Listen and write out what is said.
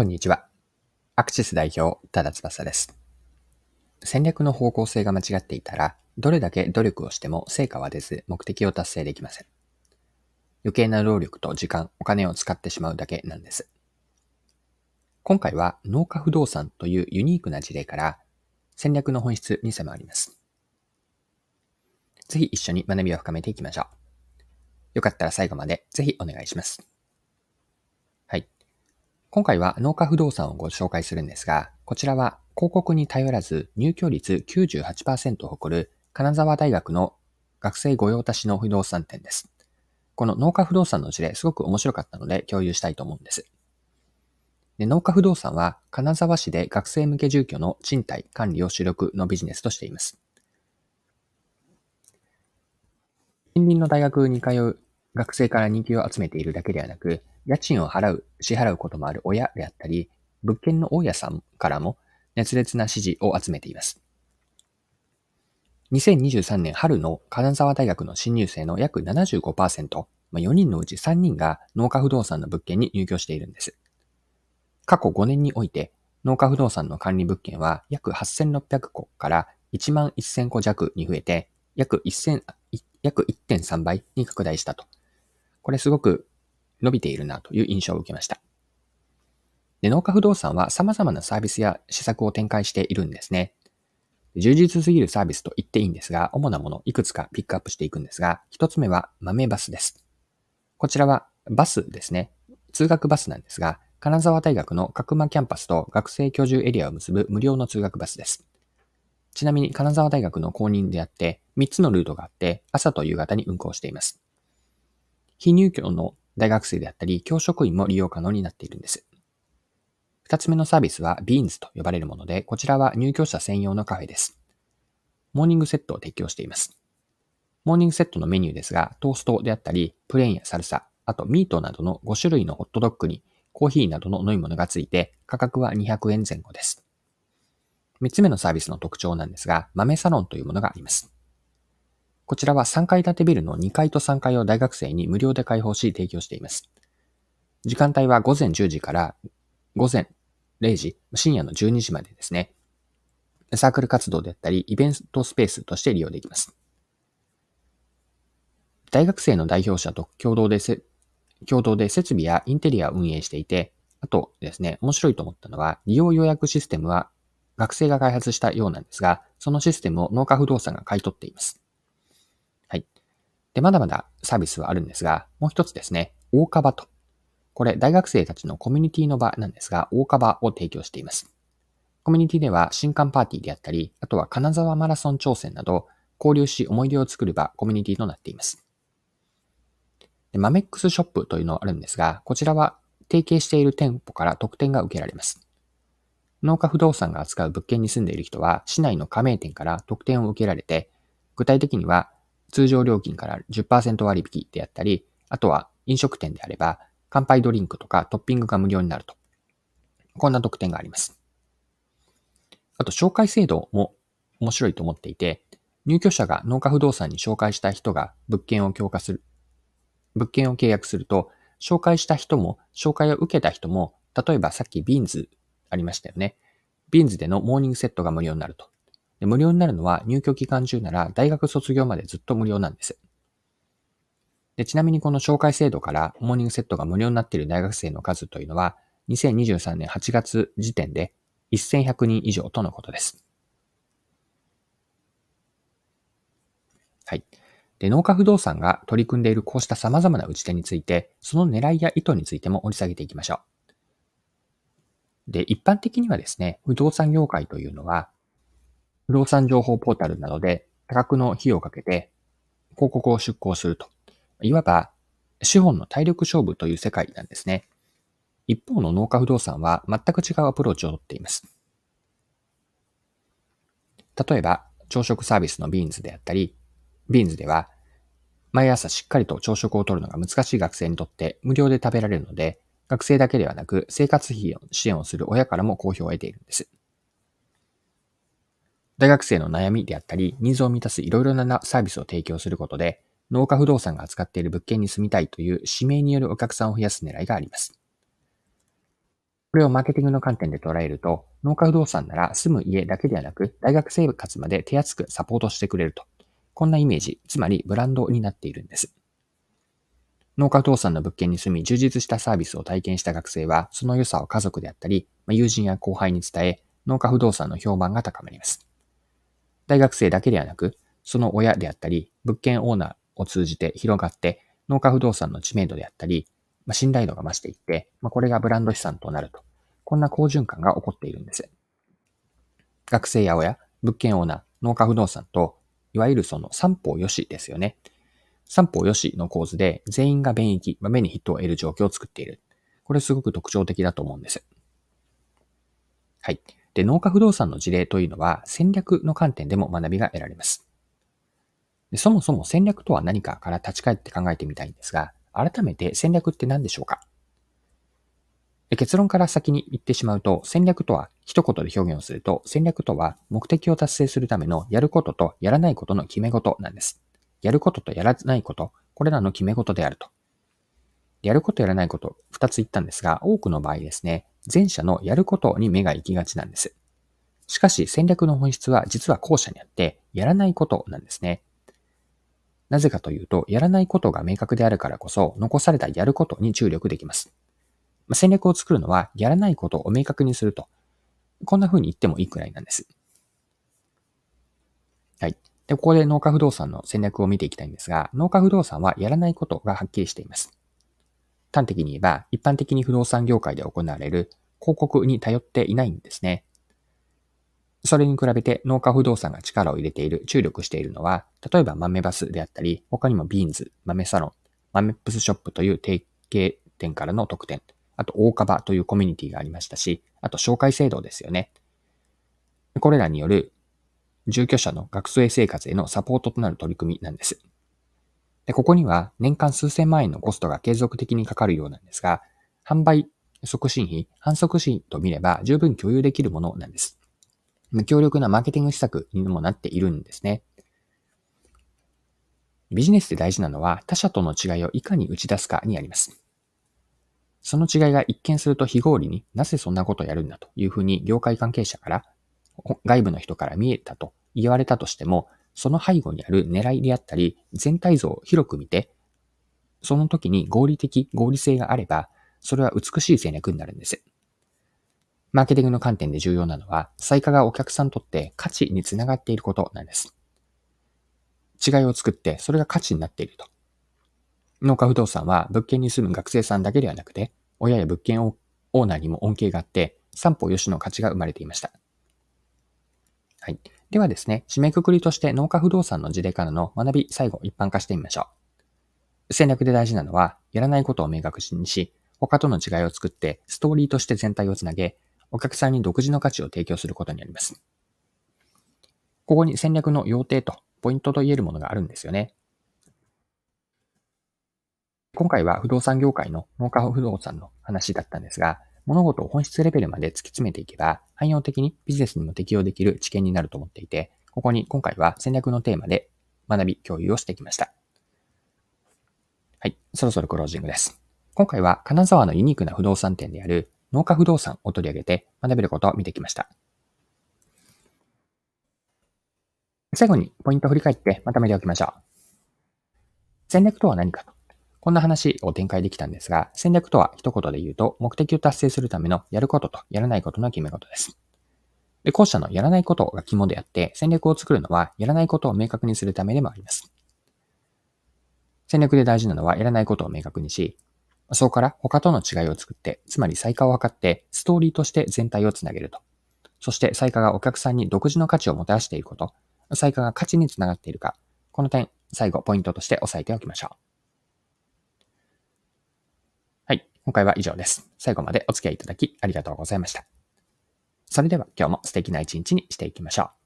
こんにちは。アクシス代表、ただ翼です。戦略の方向性が間違っていたら、どれだけ努力をしても成果は出ず、目的を達成できません。余計な労力と時間、お金を使ってしまうだけなんです。今回は農家不動産というユニークな事例から戦略の本質に迫ります。ぜひ一緒に学びを深めていきましょう。よかったら最後までぜひお願いします。今回は農家不動産をご紹介するんですが、こちらは広告に頼らず入居率98%を誇る金沢大学の学生御用達の不動産店です。この農家不動産の事例すごく面白かったので共有したいと思うんです。で農家不動産は金沢市で学生向け住居の賃貸管理を主力のビジネスとしています。近隣の大学に通う学生から人気を集めているだけではなく、家賃を払う、支払うこともある親であったり、物件の大家さんからも熱烈な支持を集めています。2023年春の金沢大学の新入生の約75%、ま、4人のうち3人が農家不動産の物件に入居しているんです。過去5年において、農家不動産の管理物件は約8600個から1万1000個弱に増えて、約1000、約1.3倍に拡大したと。これすごく伸びているなという印象を受けました。で農家不動産は様々なサービスや施策を展開しているんですね。充実すぎるサービスと言っていいんですが、主なものいくつかピックアップしていくんですが、一つ目は豆バスです。こちらはバスですね。通学バスなんですが、金沢大学の角間キャンパスと学生居住エリアを結ぶ無料の通学バスです。ちなみに金沢大学の公認であって、3つのルートがあって、朝と夕方に運行しています。非入居の大学生であったり、教職員も利用可能になっているんです。二つ目のサービスは Beans と呼ばれるもので、こちらは入居者専用のカフェです。モーニングセットを提供しています。モーニングセットのメニューですが、トーストであったり、プレーンやサルサ、あとミートなどの5種類のホットドッグにコーヒーなどの飲み物がついて、価格は200円前後です。三つ目のサービスの特徴なんですが、豆サロンというものがあります。こちらは3階建てビルの2階と3階を大学生に無料で開放し提供しています。時間帯は午前10時から午前0時、深夜の12時までですね。サークル活動であったり、イベントスペースとして利用できます。大学生の代表者と共同でせ、共同で設備やインテリアを運営していて、あとですね、面白いと思ったのは、利用予約システムは学生が開発したようなんですが、そのシステムを農家不動産が買い取っています。で、まだまだサービスはあるんですが、もう一つですね、大カバと。これ、大学生たちのコミュニティの場なんですが、大カバを提供しています。コミュニティでは、新刊パーティーであったり、あとは金沢マラソン挑戦など、交流し思い出を作る場、コミュニティとなっています。でマメックスショップというのがあるんですが、こちらは提携している店舗から特典が受けられます。農家不動産が扱う物件に住んでいる人は、市内の加盟店から特典を受けられて、具体的には通常料金から10%割引であったり、あとは飲食店であれば、乾杯ドリンクとかトッピングが無料になると。こんな特典があります。あと、紹介制度も面白いと思っていて、入居者がのうか不動産に紹介した人が物件を強化する、物件を契約すると、紹介した人も、紹介を受けた人も、例えばさっきビーンズありましたよね。ビーンズでのモーニングセットが無料になると。で無料になるのは入居期間中なら大学卒業までずっと無料なんです。でちなみにこの紹介制度からモーニングセットが無料になっている大学生の数というのは2023年8月時点で1100人以上とのことです。はい。で、農家不動産が取り組んでいるこうした様々な打ち手について、その狙いや意図についても掘り下げていきましょう。で、一般的にはですね、不動産業界というのは、不動産情報ポータルなどで多額の費用をかけて広告を出稿すると。いわば資本の体力勝負という世界なんですね。一方ののうか不動産は全く違うアプローチをとっています。例えば、朝食サービスのビーンズであったり、ビーンズでは、毎朝しっかりと朝食をとるのが難しい学生にとって無料で食べられるので、学生だけではなく生活費を支援をする親からも好評を得ているんです。大学生の悩みであったり、ニーズを満たすいろいろなサービスを提供することで、のうか不動産が扱っている物件に住みたいという指名によるお客さんを増やす狙いがあります。これをマーケティングの観点で捉えると、農家不動産なら住む家だけではなく、大学生活まで手厚くサポートしてくれると。こんなイメージ、つまりブランドになっているんです。農家不動産の物件に住み、充実したサービスを体験した学生は、その良さを家族であったり、友人や後輩に伝え、農家不動産の評判が高まります。大学生だけではなく、その親であったり、物件オーナーを通じて広がって、農家不動産の知名度であったり、まあ、信頼度が増していって、まあ、これがブランド資産となると。こんな好循環が起こっているんです。学生や親、物件オーナー、農家不動産と、いわゆるその三方よしですよね。三方よしの構図で全員が便益、まあ、目にヒットを得る状況を作っている。これすごく特徴的だと思うんです。はい。で、農家不動産の事例というのは戦略の観点でも学びが得られます。でそもそも戦略とは何かから立ち返って考えてみたいんですが、改めて戦略って何でしょうか？で結論から先に言ってしまうと、戦略とは一言で表現をすると、戦略とは目的を達成するためのやることとやらないことの決め事なんです。やることとやらないこと、これらの決め事であると。やることやらないこと、二つ言ったんですが、多くの場合ですね、前者のやることに目が行きがちなんです。しかし戦略の本質は実は後者にあって、やらないことなんですね。なぜかというと、やらないことが明確であるからこそ、残されたやることに注力できます。ま戦略を作るのは、やらないことを明確にすると。こんな風に言ってもいいくらいなんです。はい。で、ここで農家不動産の戦略を見ていきたいんですが、農家不動産はやらないことがはっきりしています。端的に言えば、一般的に不動産業界で行われる広告に頼っていないんですね。それに比べて農家不動産が力を入れている、注力しているのは、例えば豆バスであったり、他にもビーンズ、豆サロン、豆プスショップという提携店からの特典、あと大カというコミュニティがありましたし、あと紹介制度ですよね。これらによる住居者の学生生活へのサポートとなる取り組みなんです。でここには年間数千万円のコストが継続的にかかるようなんですが、販売促進費、反則費と見れば十分共有できるものなんです。無強力なマーケティング施策にもなっているんですね。ビジネスで大事なのは他社との違いをいかに打ち出すかにあります。その違いが一見すると非合理になぜそんなことをやるんだというふうに業界関係者から外部の人から見えたと言われたとしても、その背後にある狙いであったり全体像を広く見て、その時に合理的、合理性があれば、それは美しい戦略になるんです。マーケティングの観点で重要なのは、最価がお客さんにとって価値につながっていることなんです。違いを作って、それが価値になっていると。農家不動産は物件に住む学生さんだけではなくて、親や物件オーナーにも恩恵があって、三方よしの価値が生まれていました。はい。ではですね、締めくくりとして農家不動産の事例からの学び、最後一般化してみましょう。戦略で大事なのは、やらないことを明確にし、他との違いを作って、ストーリーとして全体をつなげ、お客さんに独自の価値を提供することになります。ここに戦略の要点とポイントと言えるものがあるんですよね。今回は不動産業界の農家不動産の話だったんですが、物事を本質レベルまで突き詰めていけば、汎用的にビジネスにも適用できる知見になると思っていて、ここに今回は戦略のテーマで学び、共有をしてきました。はい、そろそろクロージングです。今回は金沢のユニークな不動産店である農家不動産を取り上げて学べることを見てきました。最後にポイントを振り返ってまとめておきましょう。戦略とは何かと。こんな話を展開できたんですが、戦略とは一言で言うと、目的を達成するためのやることとやらないことの決め事です。で、後者のやらないことが肝であって、戦略を作るのはやらないことを明確にするためでもあります。戦略で大事なのはやらないことを明確にし、そこから他との違いを作って、つまり最価を測って、ストーリーとして全体をつなげると。そして最価がお客さんに独自の価値をもたらしていること、最価が価値につながっているか、この点、最後ポイントとして押さえておきましょう。はい、今回は以上です。最後までお付き合いいただきありがとうございました。それでは今日も素敵な一日にしていきましょう。